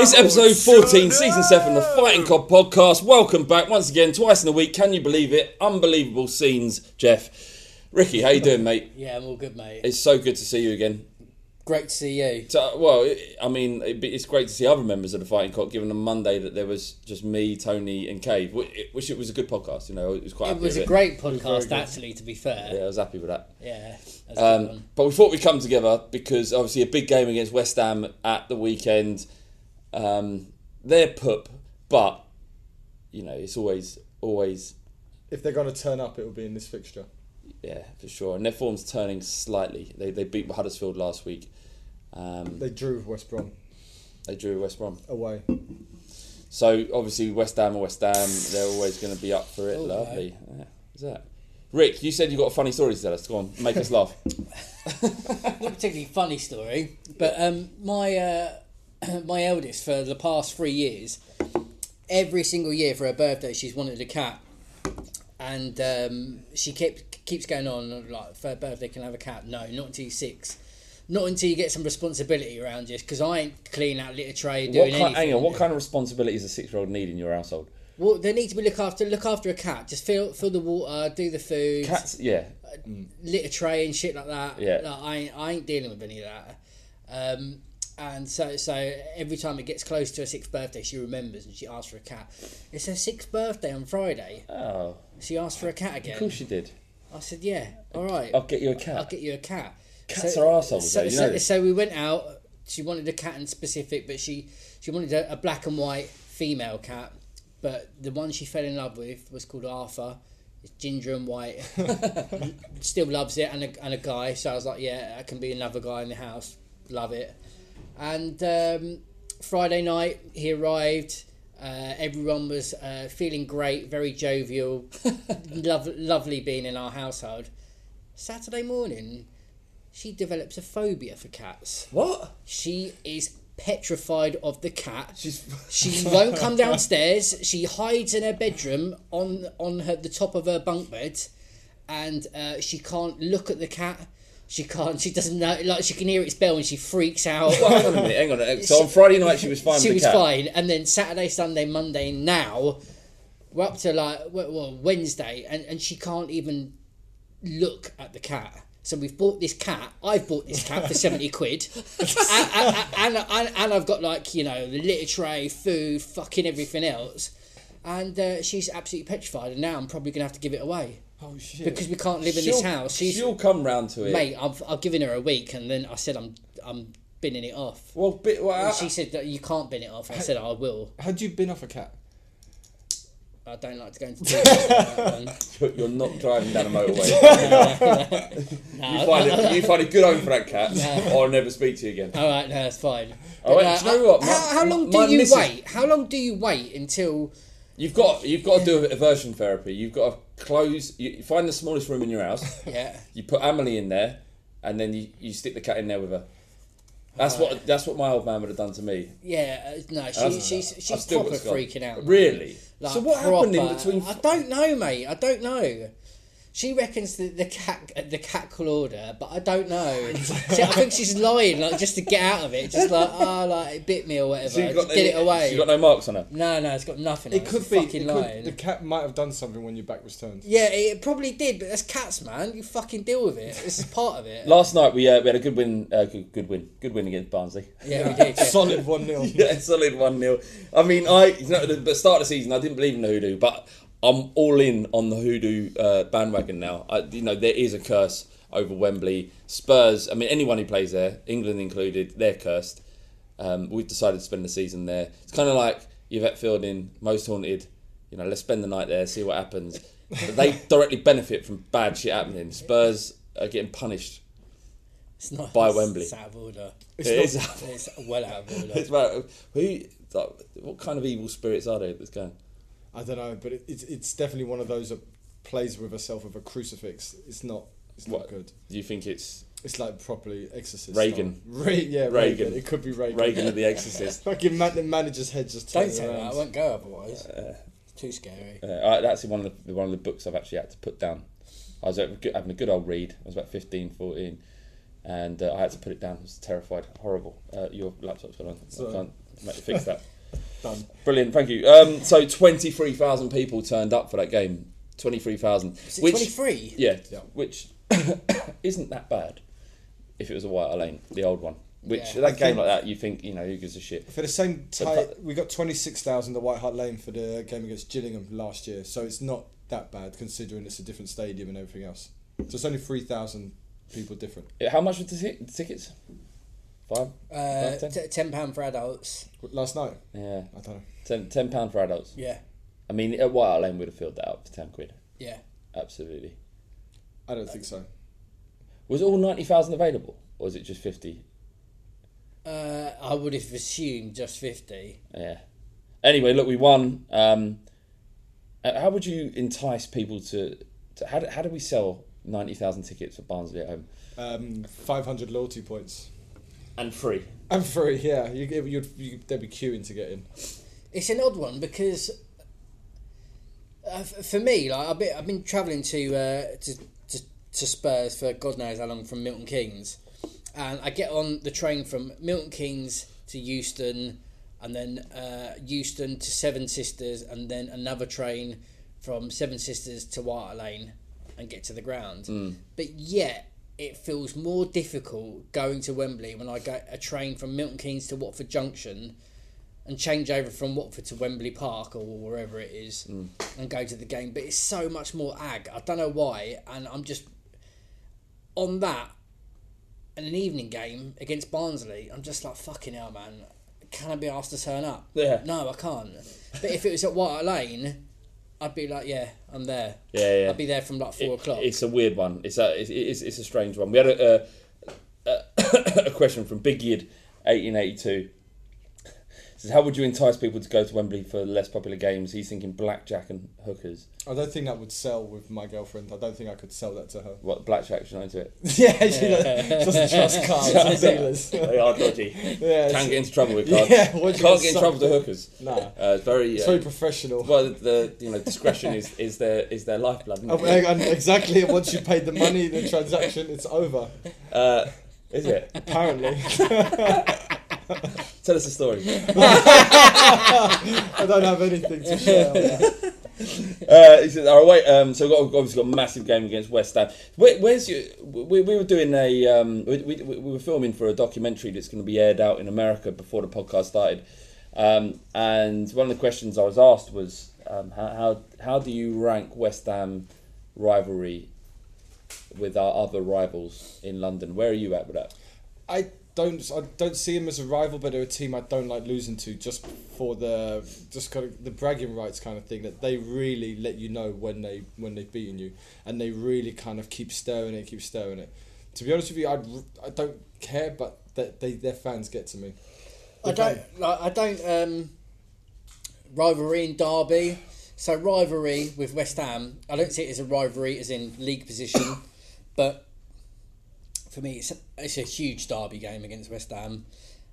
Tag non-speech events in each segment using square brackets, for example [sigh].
It's episode 14, season 7, of the Fighting Cock podcast. Welcome back once again, twice in a week. Can you believe it? Unbelievable scenes, Jeff. Ricky, how you doing, mate? Yeah, I'm all good, mate. It's so good to see you again. Great to see you. So, well, I mean, it- it's great to see other members of the Fighting Cock. Given on Monday that there was just me, Tony, and Cave, which it was a good podcast. You know, it was quite. It was a great podcast, actually. To be fair, Yeah, I was happy with that. yeah. Um, but we thought we'd come together because obviously a big game against West Ham at the weekend. Um, they're pup, but you know it's always always If they're going to turn up, it will be in this fixture. yeah for sure. And their form's turning slightly. They they beat Huddersfield last week. Um, They drew with West Brom they drew West Brom. away. So obviously West Ham or West Ham, they're always going to be up for it. Oh, Lovely. Yeah, is that? Rick, you said you've got a funny story to tell us. Go on, make us laugh. [laughs] Not particularly funny story, but um, my uh, [clears throat] my eldest for the past three years, every single year for her birthday, she's wanted a cat, and um, she kept keeps going on like for her birthday can I have a cat. No, not until you're six. Not until you get some responsibility around you, because I ain't clean out litter tray, what doing kind, anything. hang on, what kind of responsibilities does a six-year-old need in your household? Well, they need to be look after. Look after a cat. Just fill fill the water, do the food, Cats, yeah. litter tray and shit like that. Yeah. Like, I ain't, I ain't dealing with any of that. Um, and so so every time it gets close to her sixth birthday, she remembers and she asks for a cat. It's her sixth birthday on Friday. Oh, She asked for a cat again. of course she did. I said, yeah, all right. I'll get you a cat. I'll get you a cat. Cats are arseholes, So, though, you know this. so we went out she wanted a cat in specific, but she she wanted a, a black and white female cat. But the one she fell in love with was called Arthur. It's ginger and white. [laughs] Still loves it, and a, and a guy. So I was like, yeah, I can be another guy in the house. Love it. And um, Friday night, he arrived. Uh, everyone was uh, feeling great, very jovial, [laughs] lov- lovely being in our household. Saturday morning, she develops a phobia for cats. What? She is petrified of the cat. She's [laughs] She won't come downstairs. She hides in her bedroom on on her the top of her bunk bed, and uh, she can't look at the cat. She can't. She doesn't know. Like she can hear its bell and she freaks out. Well, hang on a minute. Hang on. So on Friday night she was fine. [laughs] she with was the cat. fine, and then Saturday, Sunday, Monday. Now we're up to like well Wednesday, and and she can't even look at the cat. So we've bought this cat. I've bought this cat for seventy [laughs] quid, and, and, and, and, and I've got like you know the litter tray, food, fucking everything else, and uh, she's absolutely petrified. And now I'm probably gonna have to give it away Oh shit. because we can't live in this She'll- house. She's She'll come round to it. mate. I've I've given her a week, and then I said I'm I'm binning it off. Well, bit, well, And she said that you can't bin it off. I said I will. How'd you bin off a cat? I don't like to go into [laughs] detail. about that one. you're, you're not driving down a [laughs] motorway. [laughs] you, find it, you find a good home for that cat, or I'll never speak to you again. All right, no, that's fine. Wait, But, do you uh, know what? My- how, how long my- do you missus- wait? How long do you wait until? You've got you've got to do aversion therapy. You've got to close. You find the smallest room in your house. [laughs] Yeah. You put Amelie in there, and then you, you stick the cat in there with her. That's what that's what my old man would have done to me. Yeah, uh, no, she, she's I've she's still proper got Scott. freaking out. Really? Like, so what happened in proper- between? I don't know, mate. I don't know. She reckons that the cat the cat clawed her, but I don't know. [laughs] See, I think she's lying, like just to get out of it, just like oh, [laughs] like it bit me or whatever. So you've just got get no- it away. She's got no marks on her. No, no, it's got nothing. It on could It's be. fucking It could, lying. the cat might have done something when your back was turned. Yeah, it probably did, but that's cats, man. You fucking deal with it. This is [laughs] part of it. Last night we uh, we had a good win. Uh, good, good win. Good win against Barnsley. Yeah, we did. Yeah. Solid one 0 yeah, solid one 0 I mean, I you know, at the start of the season I didn't believe in the hoodoo, but I'm all in on the hoodoo uh, bandwagon now. I, you know, there is a curse over Wembley. Spurs. I mean, anyone who plays there, England included, they're cursed. Um, we've decided to spend the season there. It's kind of like Yvette Fielding, most haunted. You know, let's spend the night there, see what happens. But they [laughs] directly benefit from bad shit happening. Spurs are getting punished. It's not By it's- Wembley. It's out of order. It is. It's well out of order. [laughs] It's about who. Like, what kind of evil spirits are they that's going? I don't know, but it, it's it's definitely one of those that plays with herself with a crucifix. It's not. It's not What? good. Do you think it's It's like properly exorcist. Reagan. style. Re- yeah, Reagan. Reagan. It could be Reagan. Reagan of the Exorcist? [laughs] Fucking man, the manager's head just Don't turning say that. I won't go otherwise. it's too scary. Uh, I, that's one of the one of the books I've actually had to put down. I was having a good- having a good old read. I was about 15, 14, and uh, I had to put it down. I was terrified, horrible. Uh, your laptop's gone on. Sorry. I can't make you fix that. [laughs] Done. Brilliant, thank you. Um, so twenty three thousand people turned up for that game. Twenty three thousand. Is 23? Yeah, Yeah. which [coughs] isn't that bad. If it was a White Hart Lane, the old one. Which Yeah. that I game like that, you think you know who gives a shit. For the same But- type, we got twenty six thousand at White Hart Lane for the game against Gillingham last year, so it's not that bad considering it's a different stadium and everything else. So it's only three thousand people different. How much was the, ti- the tickets? Five. Uh, Five, ten? t- ten pound for adults. Last night, Yeah, I don't know. ten, ten pound for adults. Yeah, I mean, at White Hart Lane would have filled that up for ten quid. yeah. Absolutely. I don't think so. Was all ninety thousand available, or was it just fifty? Uh, I would have assumed just fifty. Yeah. Anyway, look, we won. Um, uh, how would you entice people to? to how, do, how do we sell ninety thousand tickets for Barnsley at home Um, five hundred loyalty points. And free? And free, yeah. You, you'd, you, they'd be queuing to get in. It's an odd one because uh, for me, like I've been, I've been travelling to, uh, to to to Spurs for God knows how long from Milton Keynes, and I get on the train from Milton Keynes to Euston, and then uh, Euston to Seven Sisters, and then another train from Seven Sisters to Water Lane, and get to the ground. But yet. It feels more difficult going to Wembley when I get a train from Milton Keynes to Watford Junction and change over from Watford to Wembley Park or wherever it is hmm. and go to the game. But it's so much more ag. I don't know why, and I'm just on that. and an evening game against Barnsley, I'm just like fucking hell, man. Can I be asked to turn up? Yeah. No, I can't. But if it was at White Lane, I'd be like, yeah, I'm there. Yeah, yeah. I'd be there from like four It- o'clock. It's a weird one. It's a it's, it's, it's a strange one. We had a, a, [coughs] a, question from Big Yid, eighteen eighty two. Says, how would you entice people to go to Wembley for less popular games? He's thinking blackjack and hookers. I don't think that would sell with my girlfriend. I don't think I could sell that to her. What blackjack? Should I into it? [laughs] yeah, she doesn't trust [laughs] cards dealers. they are dodgy. [laughs] Yeah, Can it's- get into trouble with cards. Yeah, do can't get in trouble with hookers. Nah. uh, it's very. It's uh, very professional. well, the you know discretion is, is their is their lifeblood. Oh, and exactly. Once you paid the money, the transaction, it's over. Uh, is it? Apparently, [laughs] Tell us a story. [laughs] I don't have anything to share. [laughs] Uh, he said, "All right, um, so we've got, obviously got a massive game against West Ham. Where, where's your? We, we were doing a. Um, we, we, we were filming for a documentary that's going to be aired out in America before the podcast started. Um, and one of the questions I was asked was, um, how, how how do you rank West Ham rivalry with our other rivals in London? Where are you at with that? I don't. I don't see him as a rival, but they're a team I don't like losing to just for the just kind of the bragging rights kind of thing that they really let you know when they when they've beaten you, and they really kind of keep stirring it, keep stirring it. To be honest with you, I I don't care, but that they their fans get to me. I don't like. I don't um, rivalry in Derby. So rivalry with West Ham, I don't see it as a rivalry as in league position, but for me, it's a, it's a huge Derby game against West Ham.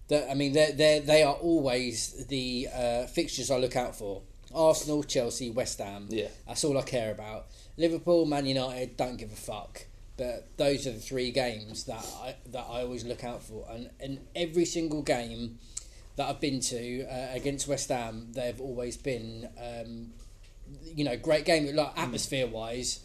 That I mean, they they they are always the uh, fixtures I look out for. Arsenal, Chelsea, West Ham. Yeah. that's all I care about. Liverpool, Man United, don't give a fuck. But those are the three games that I that I always look out for, and and every single game that I've been to uh, against West Ham, they've always been, um, you know, great game. Like atmosphere wise,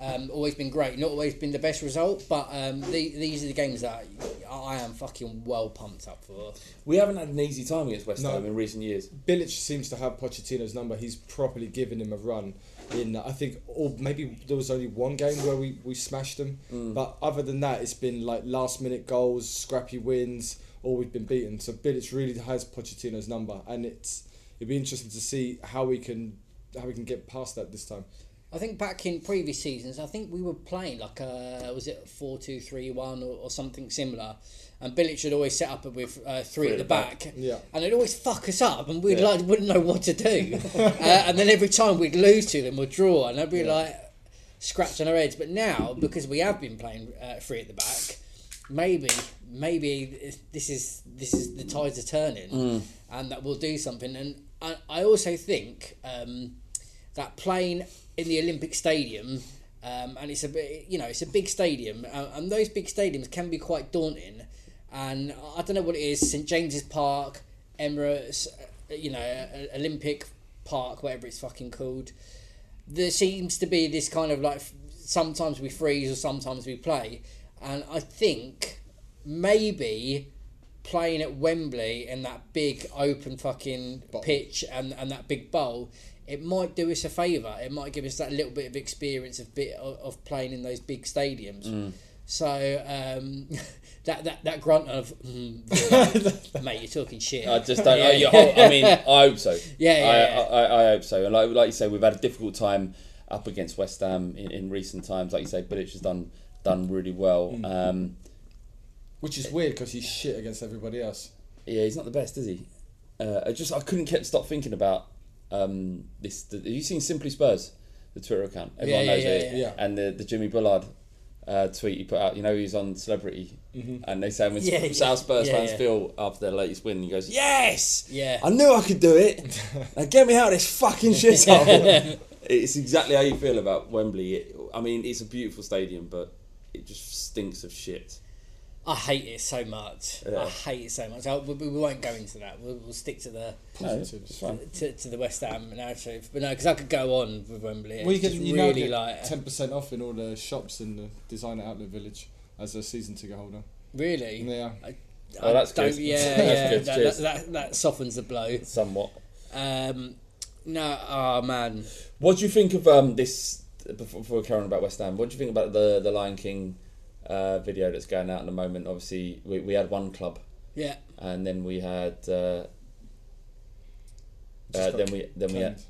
um, always been great. Not always been the best result, but um, the, these are the games that I am fucking well pumped up for. We haven't had an easy time against West No. Ham in recent years. Bilic seems to have Pochettino's number. He's properly given him a run. In I think, or maybe there was only one game where we, we smashed them. But other than that, it's been like last minute goals, scrappy wins, or we've been beaten. So Bilic really has Pochettino's number, and it's it'd be interesting to see how we can how we can get past that this time. I think back in previous seasons, I think we were playing like a was it four two three one or, or something similar, and Bilic would always set up with uh, three at the back, Yeah. and it'd always fuck us up, and we'd Yeah. like wouldn't know what to do, [laughs] uh, and then every time we'd lose to them or draw, and I'd be like scratching our heads. But now because we have been playing uh, three at the back, maybe maybe this is this is the tides are turning, and that we'll do something. And I, I also think. Um, that plane in the Olympic Stadium, um, and it's a bit, you know, it's a big stadium, uh, and those big stadiums can be quite daunting. And I don't know what it is, St James's Park, Emirates, uh, you know, uh, Olympic Park, whatever it's fucking called. There seems to be this kind of like sometimes we freeze or sometimes we play, and I think maybe playing at Wembley in that big open fucking pitch and, and that big bowl, it might do us a favour. It might give us that little bit of experience of bit of, of playing in those big stadiums. So um, [laughs] that, that that grunt of mm, [laughs] mate, you're talking shit. I just don't. Yeah. I, you I mean, I [laughs] hope so. Yeah, yeah, I, yeah. I, I, I hope so. And like, like you say, we've had a difficult time up against West Ham in, in recent times. Like you say, Bilic has done done really well. Mm. Um, Which is weird because he's shit against everybody else. yeah, he's not the best, is he? Uh, I just I couldn't keep stop thinking about um, this. The, have you seen Simply Spurs, the Twitter account? Everyone Yeah, knows yeah, it. yeah. And the the Jimmy Bullard. Uh, tweet he put out, you know, he's on Celebrity, and they say when Yeah. South Spurs fans feel after their latest win, he goes, "Yes, Yeah. I knew I could do it. [laughs] now get me out of this fucking [laughs] shithole." it's exactly how you feel about Wembley. It, I mean, it's a beautiful stadium, but it just stinks of shit. I hate it so much. Yeah. I hate it so much. I, we, we won't go into that. We'll, we'll stick to the No, it's fine. to, to the West Ham narrative. But no, because I could go on with Wembley. Well, you It's get you really get like ten percent off in all the shops in the designer outlet village as a season ticket holder. really. Yeah. I, Oh, that's don't- good. Yeah, [laughs] That's yeah. good. That, that, that, that softens the blow. Somewhat. Um, no, oh man. What do you think of um, this? Before, before we carry on about West Ham, what do you think about the the Lion King uh, video that's going out in the moment. Obviously, we, we had one club, Yeah. and then we had uh, uh, then we then we had caned.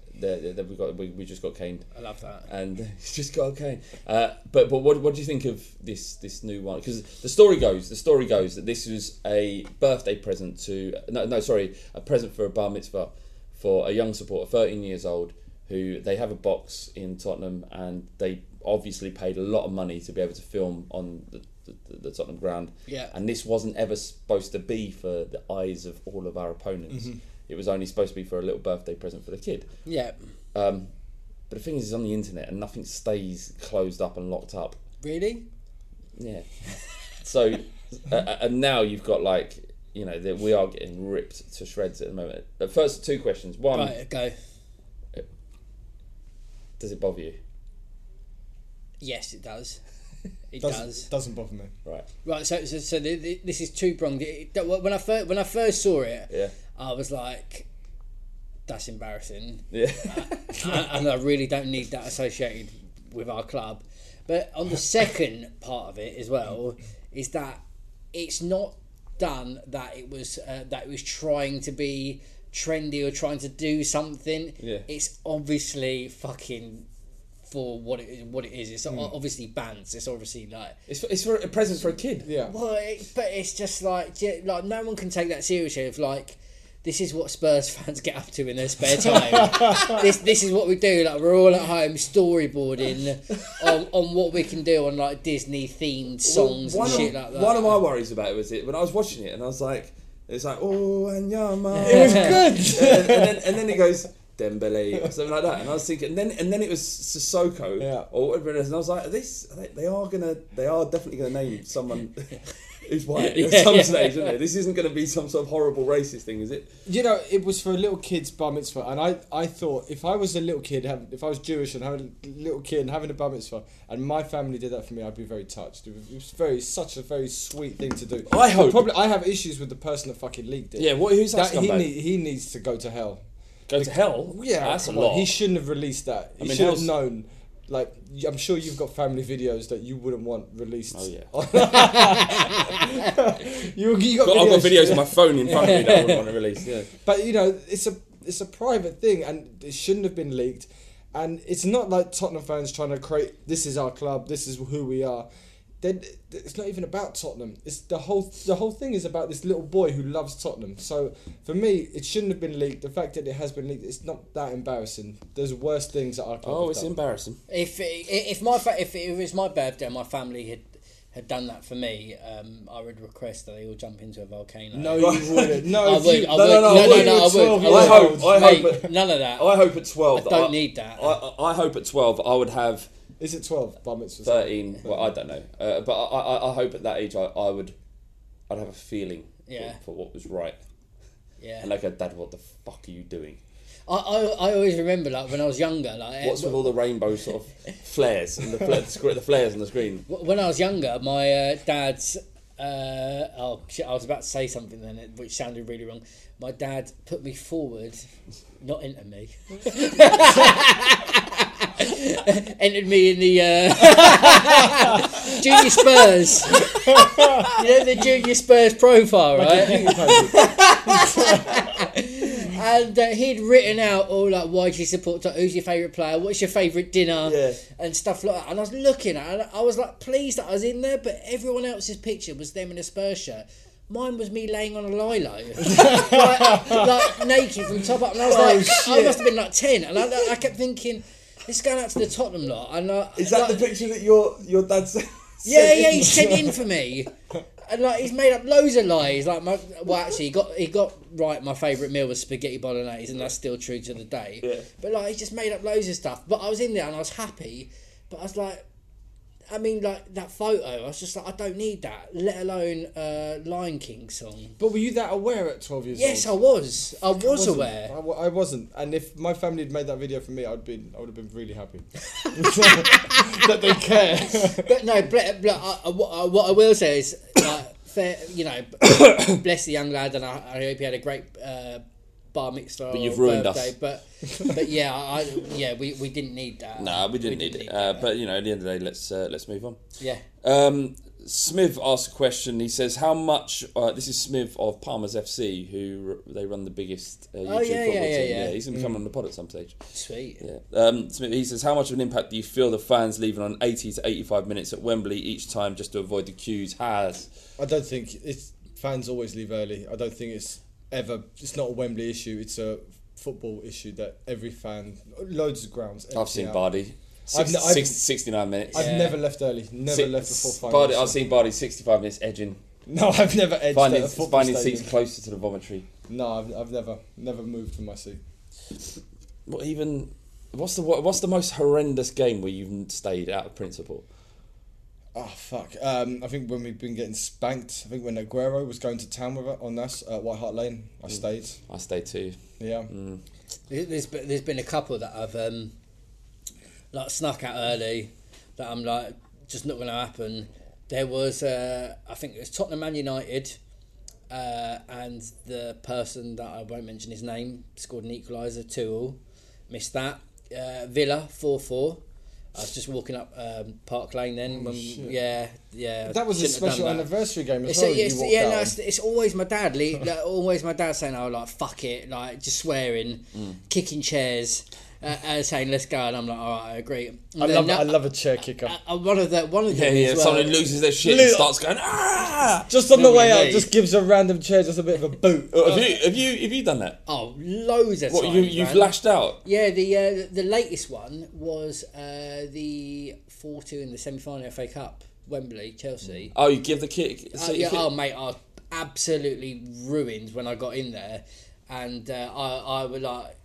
the, the, we got we, we just got caned, I love that. and [laughs] it's just got caned. Uh, but but what what do you think of this this new one? Because the story goes the story goes that this was a birthday present to no no sorry a present for a bar mitzvah for a young supporter, thirteen years old, who they have a box in Tottenham, and they obviously paid a lot of money to be able to film on the. The, the Tottenham ground, Yeah. and this wasn't ever supposed to be for the eyes of all of our opponents. It was only supposed to be for a little birthday present for the kid. Yeah. Um, but the thing is, it's on the internet and nothing stays closed up and locked up. Really? Yeah. [laughs] so, uh, and now you've got like, you know, that we are getting ripped to shreds at the moment. But first, two questions. One, Right, go. does it bother you? Yes, it does. [laughs] It Doesn't, does. doesn't bother me. Right. Right, so so, so the, the, this is two pronged. When I first when I first saw it, Yeah. I was like, "That's embarrassing," Yeah. and, and I really don't need that associated with our club. But on the second part of it as well is that it's not done that it was uh, that it was trying to be trendy or trying to do something. Yeah. It's obviously fucking for what it what it is. It's Hmm. obviously bands. It's obviously like it's, for, it's for a present for a kid. Yeah. well, it, but it's just like like no one can take that seriously. If like this is what Spurs [laughs] fans get up to in their spare time. [laughs] this this is what we do. Like we're all at home storyboarding [laughs] on, on what we can do on like Disney themed songs Well, and one shit of, like that. One of my worries about it was it when I was watching it and I was like, it's like, oh, Wanyama. It was good. and, and then and then it goes Dembele or [laughs] something like that, and I was thinking, and then and then it was Sissoko Yeah. or whatever it is, and I was like, this they, they are gonna they are definitely gonna name someone [laughs] who's white at some yeah. stage, isn't it? This isn't gonna be some sort of horrible racist thing, is it? You know, it was for a little kid's bar mitzvah, and I, I thought if I was a little kid, if I was Jewish and having a little kid and having a bar mitzvah, and my family did that for me, I'd be very touched. It was, very such a very sweet thing to do. I hope- problem, I have issues with the person that fucking leaked it. Yeah, what- who's that he, scumbag? need, he needs to go to hell. Go to hell? Yeah, that's a lot. He shouldn't have released that. He I mean, should have known. Like, I'm sure you've got family videos that you wouldn't want released. Oh yeah, [laughs] you, you got Got- I've got videos- videos on my phone in front of me that I wouldn't want to release. Yeah, But you know, it's a it's a private thing, and it shouldn't have been leaked. And it's not like Tottenham fans trying to create. This is our club. This is who we are. Then it's not even about Tottenham. It's the whole the whole thing is about this little boy who loves Tottenham. So for me, it shouldn't have been leaked. The fact that it has been leaked, it's not that embarrassing. There's worse things that our club. Oh, it's done. embarrassing. If if my fa- if it was my birthday, and my family had had done that for me, um, I would request that they all jump into a volcano. No, you wouldn't. No, I would. you- I no, would. no, no, no, I no, would. no, I You're 12 would. years I hope- old. I Mate, hope it- none of that. I hope at twelve. I that don't need that. I, I I hope at twelve I would have Is it twelve? Bar mitzvahs? thirteen. Well, I don't know, uh, but I, I, I hope at that age I, I would, I'd have a feeling Yeah. for, for what was right. yeah. And like, a dad, what the fuck are you doing? I, I, I always remember like when I was younger, like What's with all the rainbow sort of [laughs] flares and the, fla- the, scre- the flares on the screen? when I was younger, my uh, dad's. Uh, oh shit! I was about to say something then, which sounded really wrong. My dad put me forward, not into me. [laughs] [laughs] [laughs] Entered me in the uh, [laughs] junior Spurs. you know the junior Spurs profile, right? [laughs] and uh, he'd written out all like, why do you support? Who's your favourite player? What's your favourite dinner? Yeah. And stuff like that. And I was looking at, it, I was like pleased that I was in there, but everyone else's picture was them in a Spurs shirt. Mine was me laying on a lilo, like, like naked from top up, and I was like, I must have been like ten, and I, I kept thinking, this is going out to the Tottenham lot, and uh, Is that like, the picture that your your dad [laughs] sent? yeah, yeah, he sent in for [laughs] me, and like he's made up loads of lies. Like my, well, actually, he got he got right. My favourite meal was spaghetti bolognese, and that's still true to the day. Yeah. But like, he just made up loads of stuff. But I was in there and I was happy. But I was like, I mean, like that photo. I was just like, I don't need that. Let alone uh, Lion King song. But were you that aware at twelve years Yes, I was. I was wasn't. aware. I, wasn't, and if my family had made that video for me, I'd been, I would have been really happy [laughs] that they care. But no, ble- ble- I, I- what, I, what I will say is, like, [coughs] fair, you know, [coughs] bless the young lad, and I, I hope he had a great uh, bar mitzvah. But you've or ruined birthday, us. But, [laughs] but yeah, I, yeah, we, we didn't need that. Nah, we didn't need it. Uh, but you know, at the end of the day, let's uh, let's move on. yeah, Um, Smith asked a question. He says, "How much?" Uh, this is Smith of Palmer's FC, who r- they run the biggest uh, YouTube Oh, yeah, football yeah, yeah, team. yeah. he's gonna come on the pod at some stage. Sweet. Yeah. Um, Smith, he says, "How much of an impact do you feel the fans leaving on 80 to 85 minutes at Wembley each time just to avoid the queues has?" I don't think it's fans always leave early. I don't think it's ever. It's not a Wembley issue. It's a football issue that every fan, loads of grounds. I've seen out. Bardi. I've Six, n- I've- six- 69 minutes. I've Yeah. never left early. Never Six- left before five. Bardi. I've seen Bardi 65 minutes edging, [laughs] No, I've never edged finding, at a football finding stadium. seats closer to the vomitory. No, I've, I've never never moved from my seat. What even? What's the what, what's the most horrendous game where you've stayed out of principle? Oh fuck! Um, I think when we've been getting spanked, I think when Aguero was going to town with it on us at White Hart Lane, Mm. I stayed. I stayed too. Yeah, There- There's been, there's been a couple that I've um, like snuck out early that I'm like just not going to happen. There was uh, I think it was Tottenham Man United, uh, and the person that I won't mention his name scored an equaliser two all, missed that. Uh, Villa four four. I was just walking up um, Park Lane then. when, yeah, yeah. that was a special anniversary game as It's, well. it's, you yeah, out no, it's, it's always my dad. le- [laughs] like, always my dad saying, "Oh, like fuck it," like just swearing, kicking chairs, uh, uh, saying "Let's go," and I'm like, "All right, I agree." And I love no- I love a chair kicker. uh, uh, one of the one of Yeah, them yeah. well, Someone loses their shit and starts going ah. just on the way out, just gives a random chair just a bit of a boot. Oh, have you have you have you done that? Oh, loads of What times. you you've man. lashed out? Yeah, the uh, the latest one was uh, the four two in the semi final FA Cup, Wembley, Chelsea. Oh, you give the kick. So you yeah, kick- oh mate, I absolutely ruined when I got in there, and uh, I I was like,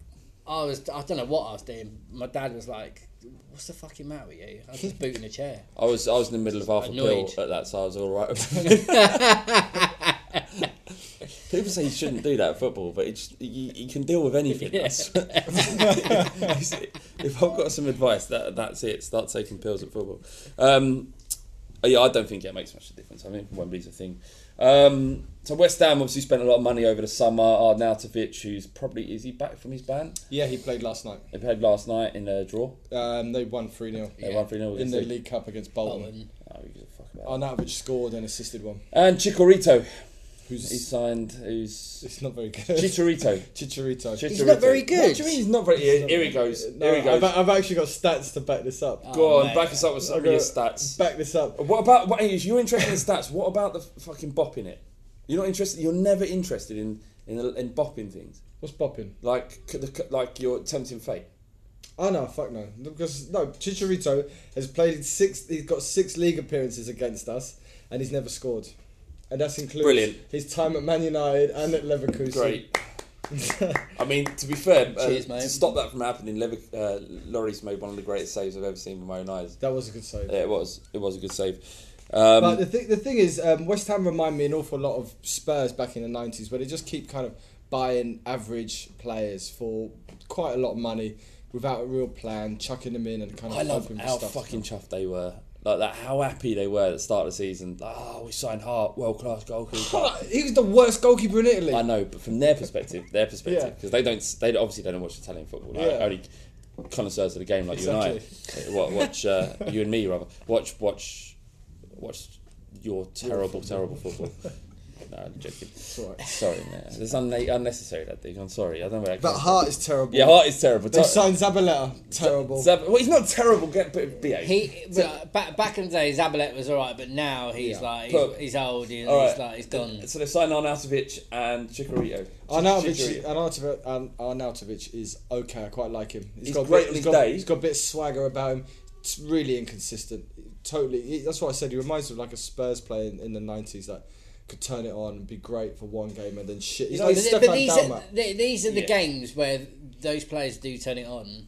I was I don't know what I was doing. My dad was like, "What's the fucking matter with you?" I was just [laughs] booting a chair. I was I was in the middle of half a pill at that, so I was all right. [laughs] People say you shouldn't do that at football, but it's you, you can deal with anything. Swear. [laughs] if I've got some advice, that that's it. Start taking pills at football. Um, yeah, I don't think it makes much of a difference. I mean, Wembley's a thing. Um, so West Ham obviously spent a lot of money over the summer. Arnautovic, who's probably is he back from his ban? Yeah, he played last night. They played last night in a draw. Um, they won 3 0 They won 3-0 in the Leeds. League Cup against Bolton. Bolton. Oh, who a fuck about that? Arnautovic scored and assisted one. And Chicharito, Who's he signed. Who's it's not very good. Chicharito? [laughs] Chicharito. Chicharito. He's not very good. What do you mean he's not very? Here, here he goes. No, here he goes. I've, I've actually got stats to back this up. Go on, mate. back us up with some of your stats. Back this up. What about? What, if you're interested in stats, what about the fucking bopping it? You're not interested. You're never interested in in, in bopping things What's bopping? like c- the, c- like your tempting fate. Oh no, fuck no. Because no, Chicharito has played six. He's got six league appearances against us, and he's never scored. And that's includes Brilliant. his time at Man United and at Leverkusen. Great. [laughs] I mean, to be fair, uh, Cheers, mate. to stop that from happening, Lever, uh, Lloris made one of the greatest saves I've ever seen with my own eyes. That was a good save. Yeah, it was. It was a good save. Um, But the thing, the thing is, um, West Ham remind me an awful lot of Spurs back in the nineties, where they just keep kind of buying average players for quite a lot of money without a real plan, chucking them in and kind of I love how stuff. fucking chuffed they were. Like that, how happy they were at the start of the season. Like, oh, we signed Hart, world class goalkeeper. [laughs] he was the worst goalkeeper in Italy. I know, but from their perspective, their [laughs] perspective, Yeah. because they don't, they obviously don't watch Italian football. Like, Yeah. Only connoisseurs of the game like you and I. Watch uh, you and me rather. Watch, watch, watch your terrible, [laughs] terrible football. No, I'm joking. alright. Sorry, man. It's unne- unnecessary that thing. I'm sorry. I don't know where that But came Hart is terrible. from. Yeah, Hart is terrible. They Ter- signed Zabaleta. Terrible. Zab- well, he's not terrible. Get but behave. He but back back in the day, Zabaleta was alright, but now he's Yeah. like But- he's, he's old and All he's right. like he's gone. So they signed Arnautovic and Chicharito. Arnautovic, Chicharito. Arnautovic, Arn- Arnautovic is okay. I quite like him. He's got a great bit, on his got, day. He's got a bit of swagger about him. It's really inconsistent. Totally. he- that's what I said. He reminds me of like a Spurs player in, in the nineties that could turn it on and be great for one game and then shit. He's know, like But, but these are th- these are the Yeah. games where those players do turn it on.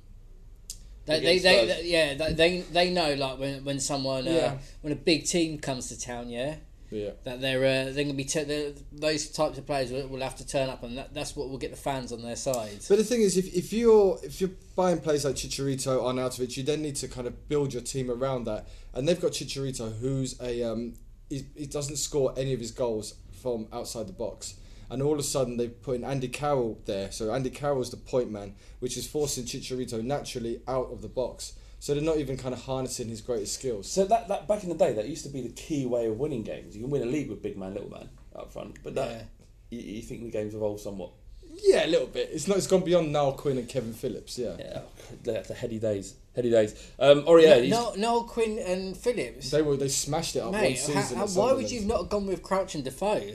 They, they, they, yeah, they, they they know like when when someone uh, Yeah. when a big team comes to town, yeah, Yeah. that they're uh, they're gonna be t- those types of players will, will have to turn up, and that, that's what will get the fans on their side. But the thing is, if, if you're if you're buying players like Chicharito, Arnautovic, you then need to kind of build your team around that. And they've got Chicharito, who's a um, he, he doesn't score any of his goals from outside the box. And all of a sudden they've put in Andy Carroll there. So Andy Carroll's the point man, which is forcing Chicharito naturally out of the box. So they're not even kind of harnessing his greatest skills. So that, that back in the day, that used to be the key way of winning games. You can win a league with big man, little man up front. But that, Yeah. you, you think the game's evolved somewhat? Yeah, a little bit. It's not. It's gone beyond Niall Quinn and Kevin Phillips. Yeah. Yeah, the, the heady days, heady days. Um, or yeah, No, Niall Quinn and Phillips. They were. They smashed it up one season. how, how, why would you have not gone with Crouch and Defoe?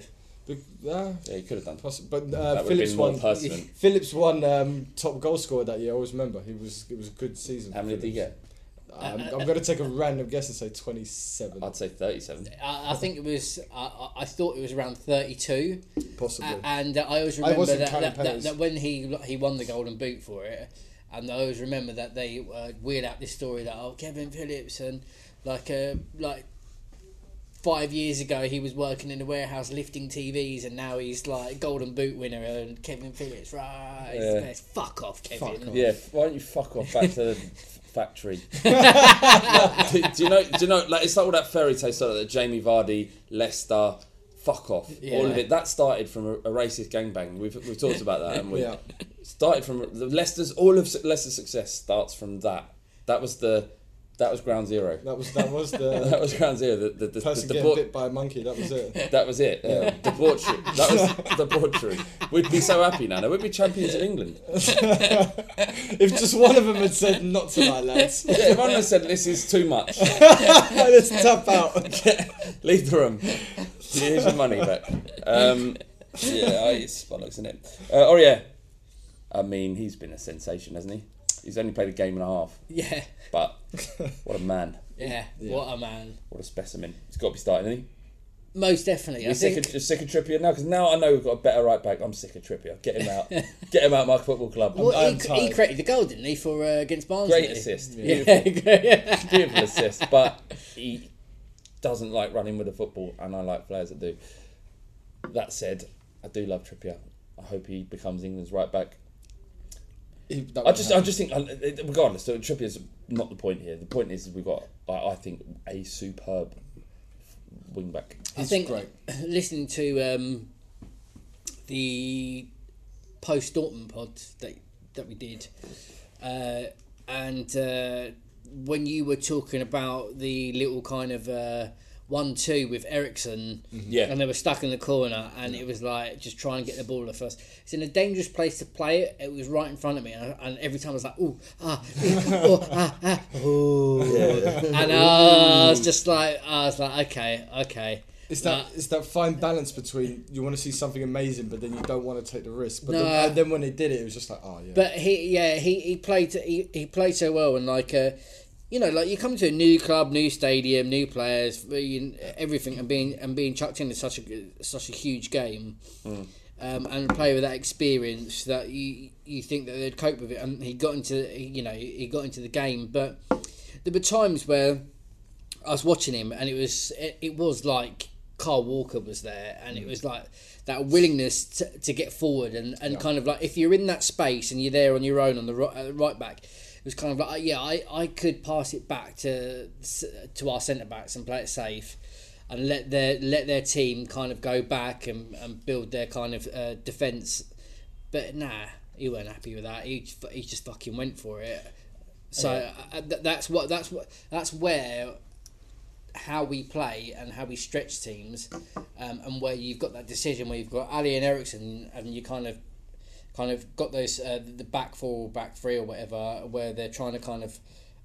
Be- uh, yeah, he could have done. possi- but uh, That would've Phillips been more won. Phillips won um, top goal scorer that year. I always remember. He was. It was a good season. How for many did he Phillips. get? Um, I'm going to take a random guess and say 27. I'd say thirty-seven. I, I think it was. I I I thought it was around thirty-two. Possibly. A- and uh, I always remember wasn't that, that, that, that when he he won the Golden Boot for it, and I always remember that they uh, weird out this story that oh Kevin Phillips and like uh, like five years ago he was working in a warehouse lifting TVs and now he's like Golden Boot winner and Kevin Phillips right he's the Yeah. best. fuck off Kevin Yeah, why don't you fuck off back to the f- [laughs] factory? [laughs] do, do you know? Do you know? Like it's like all that fairy tale stuff that Jamie Vardy, Leicester, fuck off. All of it. That started from a, a racist gangbang. We've we've talked about that, and we Yeah. started from the Leicester's. All of Leicester's success starts from that. That was the. That was ground zero. that was that was the [laughs] That was ground zero. The, the, the, person the, getting debau- bit by a monkey. That was it. [laughs] that was it. Yeah. Debauchery. That was [laughs] debauchery. We'd be so happy, Nana. We'd be champions of England. if just one of them had said not tonight, lads, Yeah, if one had said this is too much, let's tap out. leave the room. Here's your money back. Um, yeah, oh, it's bollocks, isn't it? Uh, oh yeah, I mean he's been a sensation, hasn't he? He's only played a game and a half, yeah but [laughs] what a man! yeah what a man What a specimen! He's got to be starting, isn't he? most definitely I You're sick, think of, you're sick of Trippier now because now I know we've got a better right back. I'm sick of Trippier. Get him out. [laughs] Get him out, of my football club. well, I'm he, he created the goal didn't he for uh, against Barnsley Great assist. yeah, Beautiful. [laughs] Beautiful assist, but he doesn't like running with the football, and I like players that do. That said, I do love Trippier. I hope he becomes England's right back. He- that I would just, I just think, uh, regardless, so is not the point here. The point is we've got, I, I think, a superb wing back. I think great. [clears throat] listening to um, the post Dortmund pod that that we did, uh, and uh, when you were talking about the little kind of uh, one-two with Eriksen, Yeah. and they were stuck in the corner, and it was like just trying to get the ball at first. It's in a dangerous place to play it. It was right in front of me, and, I, and every time I was like, "Ooh, ah, [laughs] oh, ah, ah, [laughs] ooh," and I was just like, I was like, "Okay, okay." It's that Uh, it's that fine balance between you want to see something amazing, but then you don't want to take the risk. But No. then, and then when they did it, it was just like, oh yeah. But he, yeah, he, he played he, he played so well, and like, uh, you know, like you come to a new club, new stadium, new players, everything, and being and being chucked into such a such a huge game, um, and play with that experience that you you think that they'd cope with it, and he got into you know he got into the game, but there were times where I was watching him, and it was it, it was like Kyle Walker was there, and it was like that willingness to, to get forward, and, and kind of like if you're in that space and you're there on your own on the right, uh, right back, it was kind of like yeah, I, I could pass it back to to our centre backs and play it safe, and let their let their team kind of go back and, and build their kind of uh, defence, but nah, he weren't happy with that. He he just fucking went for it. So uh, th- that's what that's what that's where how we play and how we stretch teams, um, and where you've got that decision where you've got Alli and Eriksen, and you kind of kind of got those uh, the back four, back three, or whatever, where they're trying to kind of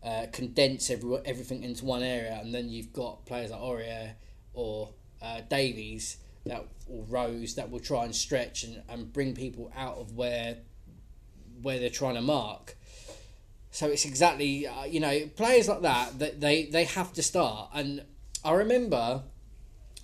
uh, condense every, everything into one area, and then you've got players like Aurier or uh, Davies that or Rose that will try and stretch and, and bring people out of where where they're trying to mark. So it's exactly uh, you know players like that that they they have to start. And I remember,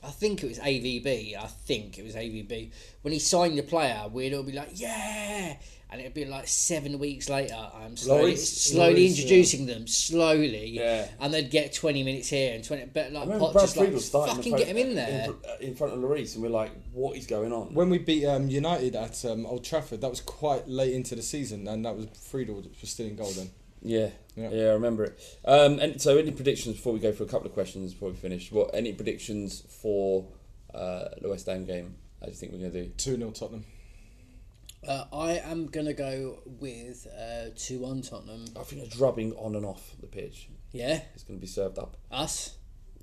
I think it was AVB. I think it was AVB when he signed the player. We'd all be like, yeah. And it'd be like seven weeks later, I'm slowly, Lloris? slowly Lloris, yeah. introducing them slowly, Yeah. and they'd get twenty minutes here and twenty. But like, I Pot Brad just like, Friedel starting fucking get him in there. in, in front of Lloris, and we're like, "What is going on?" when we beat um, United at um, Old Trafford, that was quite late into the season, and that was Friedel that was still in goal then. Yeah, Yeah. yeah, I remember it. Um, and so, any predictions before we go for a couple of questions before we finish? What any predictions for uh, the West Ham game? I do you think we're going to do? 2 0 Tottenham. Uh, I am gonna go with uh, two one Tottenham. I think it's drubbing on and off the pitch. Yeah, It's going to be served up. us.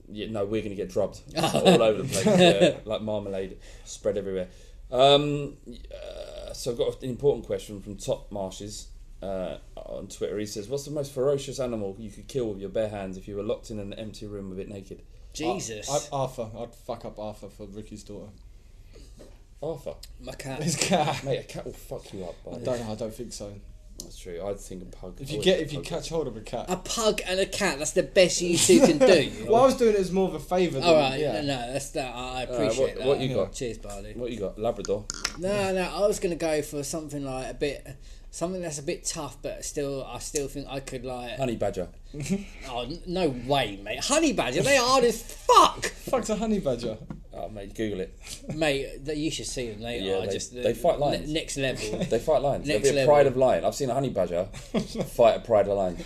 Yeah, no, we're going to get drubbed [laughs] all over the place, yeah, like marmalade spread everywhere. Um, uh, so I've got an important question from Top Marshes uh, on Twitter. He says, "What's the most ferocious animal you could kill with your bare hands if you were locked in an empty room with it naked?" Jesus, I, Arthur. I'd fuck up Arthur for Ricky's daughter. Arthur, my cat. His cat. [laughs] mate, a cat will fuck you up. I don't know. I don't think so. That's true. I'd think a pug. If you get, if you catch hold of a cat. A pug and a cat. That's the best you two can do. [laughs] [laughs] Well, I was doing it as more of a favour. All right, yeah. no, no, that's that. I I Uh, appreciate what, that. what you got? Cheers, Barley. What you got? Labrador. No, no, I was gonna go for something like a bit, something that's a bit tough, but still, I still think I could like. Honey badger. [laughs] Oh n- no way, mate! Honey badger, they hard as fuck, Fuck's a honey badger. Oh, mate, Google it. mate. That you should see them. They Yeah, are they- just they fight ne- lions. next level. They fight lions. Next There'll be a level. pride of lion. I've seen a honey badger [laughs] fight a pride of lion.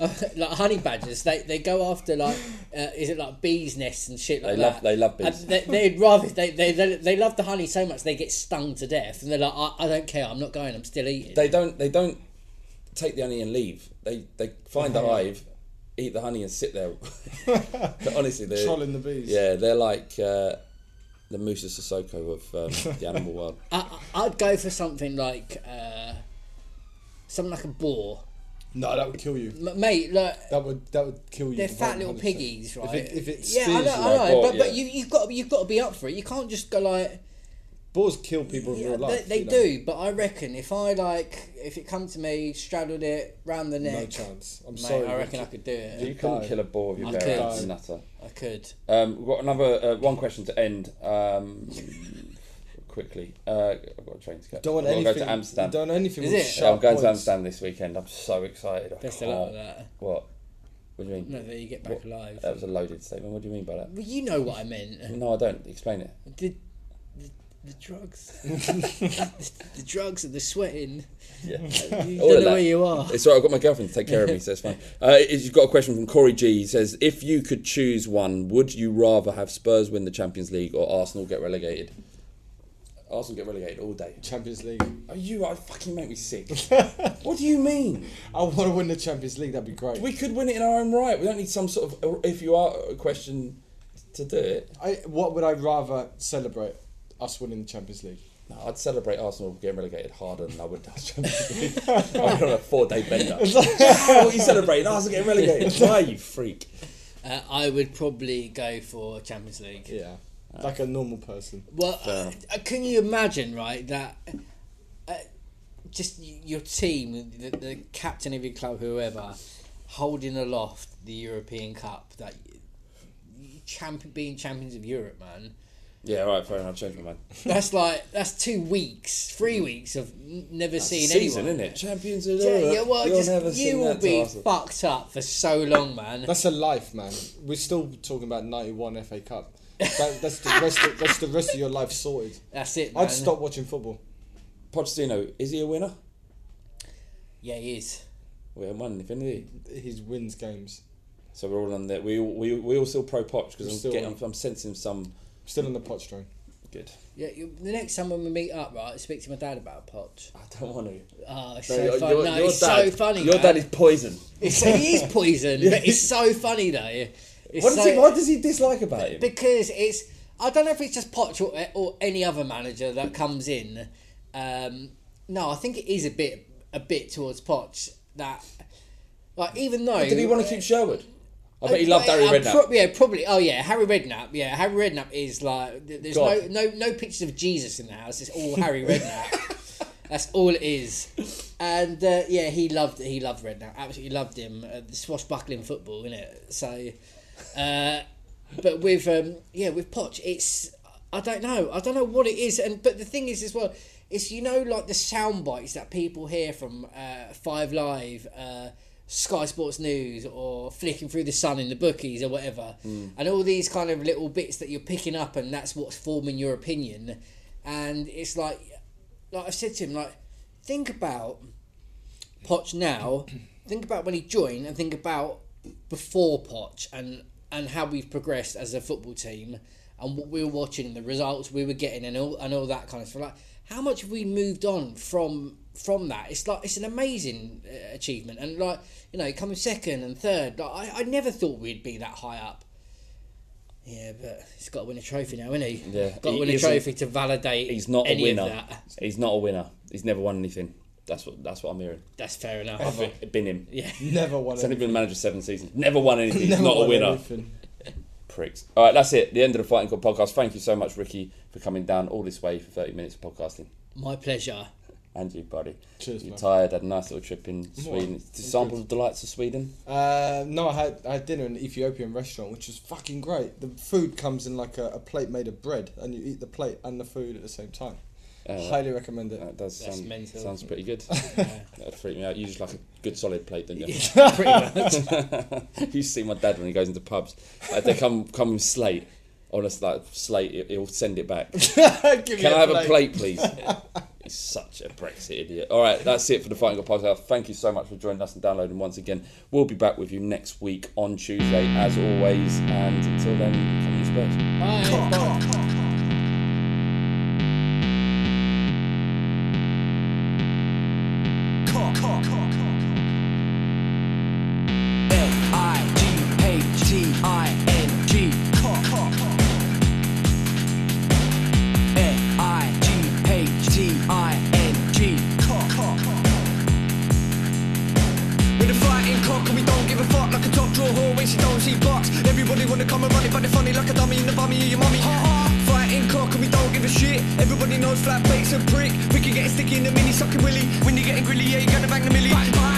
[laughs] like honey badgers, they, they go after like uh, is it like bees nests and shit like They that. love- they love bees. They, they'd rather they, they they they love the honey so much they get stung to death, and they're like, I, I don't care, I'm not going, I'm still eating. They don't. They don't take the honey and leave. They they find the hive, eat the honey and sit there. [laughs] [laughs] Honestly, they're Trolling the bees. Yeah, they're like uh, the Musa Sissoko of um, the animal world. I, I- I'd go for something like uh, something like a boar, No, that would kill you. M- mate. Like That would that would kill you. they're fat little piggies, right? If it, if it yeah, I know, I know, boar, but, but you you've got you've got to be up for it. You can't just go like. boars kill people in Yeah, real life. they you know. do, but I reckon if I like, if it come to me, straddled it round the neck. No chance. I'm mate, sorry. I reckon I could do it. You couldn't kill a boar with your bare hands, nutter. I could. Um, we've got another uh, one question to end. Um, quickly, uh, I've got a train to catch. Don't want I've got to anything. go to Amsterdam. Don't want anything. Is with it? Yeah, I'm going to. Amsterdam this weekend. I'm so excited. I Best of luck can't- with that. What? What do you mean? No, that you get back alive. That was a loaded statement. What do you mean by that? well, you know what I meant. No, I don't. Explain it. The, the, the drugs, the, [laughs] [laughs] the drugs and the sweating. Yeah. You All don't know that. where you are. It's all right. I've got my girlfriend to take care of me, so it's fine. [laughs] Uh, you've got a question from Corey G. He says, "If you could choose one, would you rather have Spurs win the Champions League or Arsenal get relegated?" Arsenal get relegated all day. Champions League. Are you? I fucking make me sick. [laughs] what do you mean? I want to win the Champions League. That'd be great. We could win it in our own right. We don't need some sort of if you are a question to do it. I, what would I rather celebrate? Us winning the Champions League. No, I'd celebrate Arsenal getting relegated harder than I would us [laughs] Champions League. [laughs] I'm on a four-day bender. what are you celebrating? Arsenal getting relegated? Why, you freak? Uh, I would probably go for Champions League. Yeah. Like a normal person. Well, uh, can you imagine, right, that uh, just your team, the, the captain of your club, whoever, holding aloft the European Cup, that y- champion, being champions of Europe, man. Yeah, all right, fair enough. Change my mind. [laughs] That's like that's two weeks, three weeks of n- never seeing season, anyone. isn't it? Champions of Europe. yeah, well, You'll just, never you will be Arsenal. fucked up for so long, man. That's a life, man. We're still talking about '91 FA Cup. That, that's the rest. Of, that's the rest of your life sorted. That's it, man. I'd stop watching football. Pochettino, is he a winner? Yeah, he is. We haven't won Infinity. He wins games. So we're all on there. We all, we, we all still pro Poch because I'm, still getting. I'm, I'm sensing some Still on the Poch train. good. Yeah, you, the next time when we meet up, right, I speak to my dad about Poch. I don't want to. Oh, ah, it's No, so your- funny. your- no, your it's dad- so funny. Your man. dad is poison. It's, he is poison, but it's so funny though. [laughs] What, does so, he, what does he dislike about him? Because it's I don't know if it's just Poch or, or any other manager that comes in. Um, no, I think it is a bit a bit towards Poch that like even though Did he want to keep Sherwood? I bet he loved Uh, Harry uh, Redknapp. pro- yeah, probably. Oh yeah, Harry Redknapp. Yeah, Harry Redknapp is like there's God. no no no pictures of Jesus in the house. It's all Harry [laughs] Redknapp. That's all it is. And uh, yeah, he loved he loved Redknapp. Absolutely loved him. Uh, the swashbuckling football, innit? So, uh, but with um, yeah with Poch, it's I don't know. I don't know what it is. And but the thing is as well, it's you know like the sound bites that people hear from uh, Five Live. Uh, Sky Sports News or flicking through the sun in the bookies or whatever, and all these kind of little bits that you're picking up, and that's what's forming your opinion. And it's like, like I said to him, like think about Poch now, think about when he joined, and think about before Poch, and and how we've progressed as a football team, and what we were watching, the results we were getting, and all and all that kind of stuff. Like, how much have we moved on from from that? It's like it's an amazing uh, achievement, and like you know, coming second and third, like, I I never thought we'd be that high up. Yeah, but he's got to win a trophy now, isn't he? Yeah, got to he win a trophy to validate. He's not a winner. He's not a winner. He's never won anything. That's what that's what I'm hearing. That's fair enough. I've been him. Yeah. Never won anything. He's only been manager seven seasons. Never won anything. He's Never not a winner. anything. Pricks. All right, that's it. The end of the Fighting Cock podcast. Thank you so much, Ricky, for coming down all this way for 30 minutes of podcasting. My pleasure. And you, buddy. Cheers, You're man. tired. Had a nice little trip in Sweden. Did you sample the delights of Sweden? Uh, no, I had I had dinner in an Ethiopian restaurant, which was fucking great. The food comes in like a, a plate made of bread, and you eat the plate and the food at the same time. Uh, Highly recommend it. That does That's sound, mental. sounds pretty good. [laughs] That'd freak me out. You just like a good solid plate, don't you? [laughs] [laughs] Pretty much. you see my dad when he goes into pubs. Like they come come with slate. Honest, like slate, he- he'll send it back. Give me Can I have a plate, please? He's such a Brexit idiot. All right, that's it for the Fighting Cock podcast. Thank you so much for joining us and downloading once again. We'll be back with you next week on Tuesday, as always. And until then, come you Spurs. Bye. Bye. She don't see box. Everybody wanna come and run it, but they're funny like a dummy in the bummy of your mummy. Fighting cock and we don't give a shit. Everybody knows flat bait's a prick. We can get sticky in the mini sucking willy. When you're getting grilly, yeah, you're gonna bang the millie.